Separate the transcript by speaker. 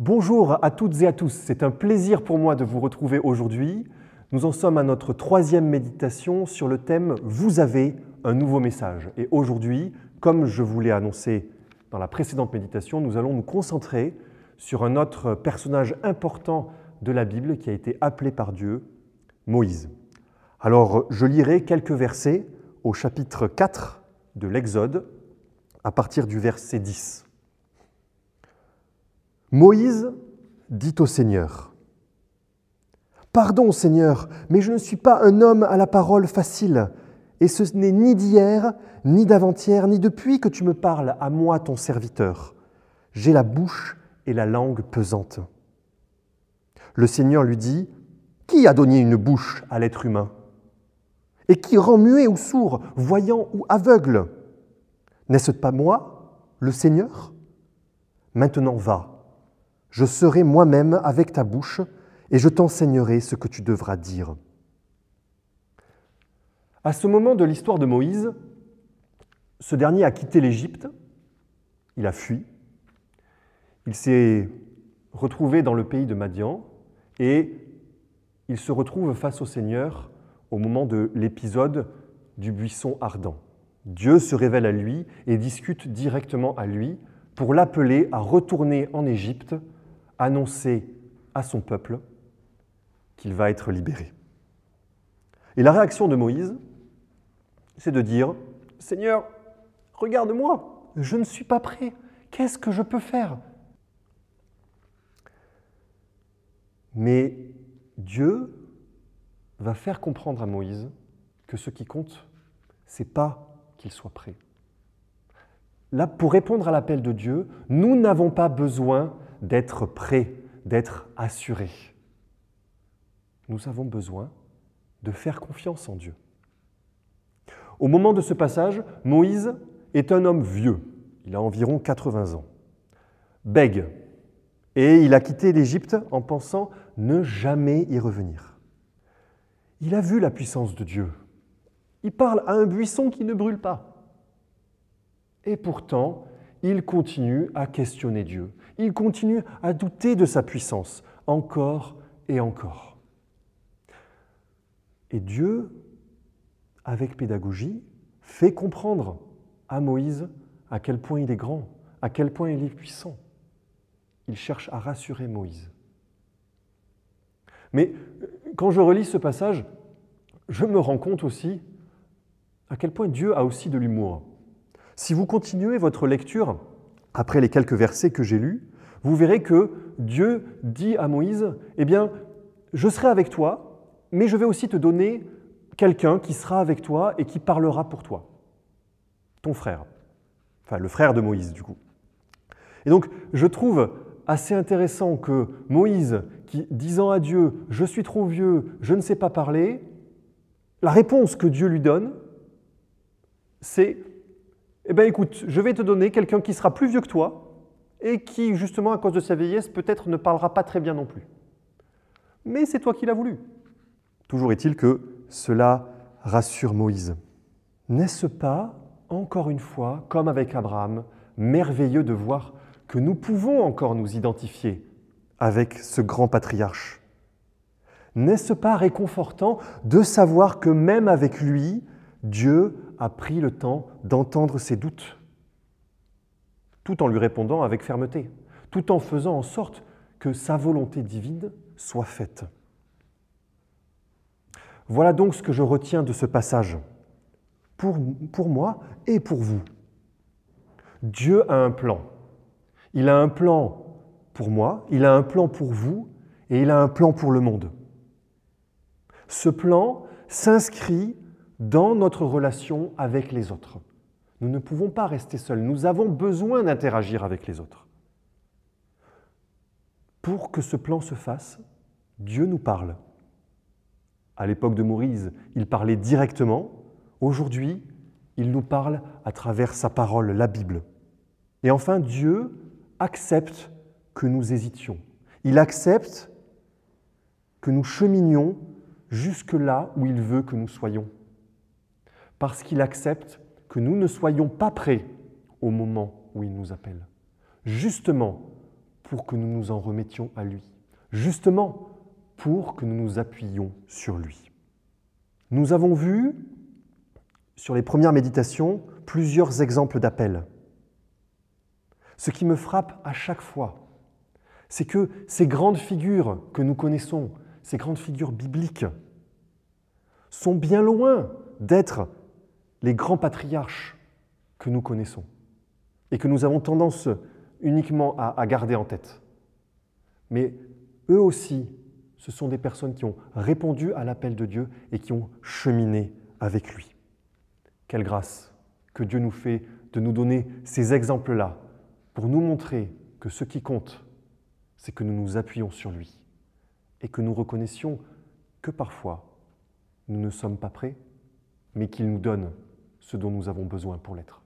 Speaker 1: Bonjour à toutes et à tous, c'est un plaisir pour moi de vous retrouver aujourd'hui. Nous en sommes à notre troisième méditation sur le thème Vous avez un nouveau message. Et aujourd'hui, comme je vous l'ai annoncé dans la précédente méditation, nous allons nous concentrer sur un autre personnage important de la Bible qui a été appelé par Dieu, Moïse. Alors je lirai quelques versets au chapitre 4 de l'Exode à partir du verset 10. Moïse dit au Seigneur, Pardon Seigneur, mais je ne suis pas un homme à la parole facile, et ce n'est ni d'hier, ni d'avant-hier, ni depuis que tu me parles à moi, ton serviteur. J'ai la bouche et la langue pesante. Le Seigneur lui dit, Qui a donné une bouche à l'être humain? Et qui rend muet ou sourd, voyant ou aveugle? N'est-ce pas moi, le Seigneur? Maintenant va je serai moi-même avec ta bouche et je t'enseignerai ce que tu devras dire. À ce moment de l'histoire de Moïse, ce dernier a quitté l'Égypte, il a fui, il s'est retrouvé dans le pays de Madian et il se retrouve face au Seigneur au moment de l'épisode du buisson ardent. Dieu se révèle à lui et discute directement à lui pour l'appeler à retourner en Égypte annoncer à son peuple qu'il va être libéré. Et la réaction de Moïse, c'est de dire, Seigneur, regarde-moi, je ne suis pas prêt, qu'est-ce que je peux faire? Mais Dieu va faire comprendre à Moïse que ce qui compte, c'est pas qu'il soit prêt. Là, pour répondre à l'appel de Dieu, nous n'avons pas besoin d'être prêt, d'être assuré. Nous avons besoin de faire confiance en Dieu. Au moment de ce passage, Moïse est un homme vieux, il a environ 80 ans, bègue, et il a quitté l'Égypte en pensant ne jamais y revenir. Il a vu la puissance de Dieu. Il parle à un buisson qui ne brûle pas. Et pourtant, il continue à questionner Dieu. Il continue à douter de sa puissance, encore et encore. Et Dieu, avec pédagogie, fait comprendre à Moïse à quel point il est grand, à quel point il est puissant. Il cherche à rassurer Moïse. Mais quand je relis ce passage, je me rends compte aussi à quel point Dieu a aussi de l'humour. Si vous continuez votre lecture après les quelques versets que j'ai lus, vous verrez que Dieu dit à Moïse, eh bien, je serai avec toi, mais je vais aussi te donner quelqu'un qui sera avec toi et qui parlera pour toi. Ton frère. Enfin, le frère de Moïse, du coup. Et donc, je trouve assez intéressant que Moïse, qui disant à Dieu, je suis trop vieux, je ne sais pas parler, la réponse que Dieu lui donne, c'est eh bien écoute, je vais te donner quelqu'un qui sera plus vieux que toi et qui, justement, à cause de sa vieillesse, peut-être ne parlera pas très bien non plus. Mais c'est toi qui l'as voulu. Toujours est-il que cela rassure Moïse. N'est-ce pas, encore une fois, comme avec Abraham, merveilleux de voir que nous pouvons encore nous identifier avec ce grand patriarche? N'est-ce pas réconfortant de savoir que même avec lui, Dieu a pris le temps d'entendre ses doutes, tout en lui répondant avec fermeté, tout en faisant en sorte que sa volonté divine soit faite. Voilà donc ce que je retiens de ce passage, pour, pour moi et pour vous. Dieu a un plan. Il a un plan pour moi, il a un plan pour vous, et il a un plan pour le monde. Ce plan s'inscrit dans notre relation avec les autres. Nous ne pouvons pas rester seuls, nous avons besoin d'interagir avec les autres. Pour que ce plan se fasse, Dieu nous parle. À l'époque de Moïse, il parlait directement. Aujourd'hui, il nous parle à travers sa parole, la Bible. Et enfin, Dieu accepte que nous hésitions. Il accepte que nous cheminions jusque là où il veut que nous soyons parce qu'il accepte que nous ne soyons pas prêts au moment où il nous appelle. Justement pour que nous nous en remettions à lui, justement pour que nous nous appuyions sur lui. Nous avons vu, sur les premières méditations, plusieurs exemples d'appels. Ce qui me frappe à chaque fois, c'est que ces grandes figures que nous connaissons, ces grandes figures bibliques, sont bien loin d'être les grands patriarches que nous connaissons et que nous avons tendance uniquement à, garder en tête. Mais eux aussi, ce sont des personnes qui ont répondu à l'appel de Dieu et qui ont cheminé avec lui. Quelle grâce que Dieu nous fait de nous donner ces exemples-là pour nous montrer que ce qui compte, c'est que nous nous appuyons sur lui et que nous reconnaissions que parfois nous ne sommes pas prêts, mais qu'il nous donne ce dont nous avons besoin pour l'être.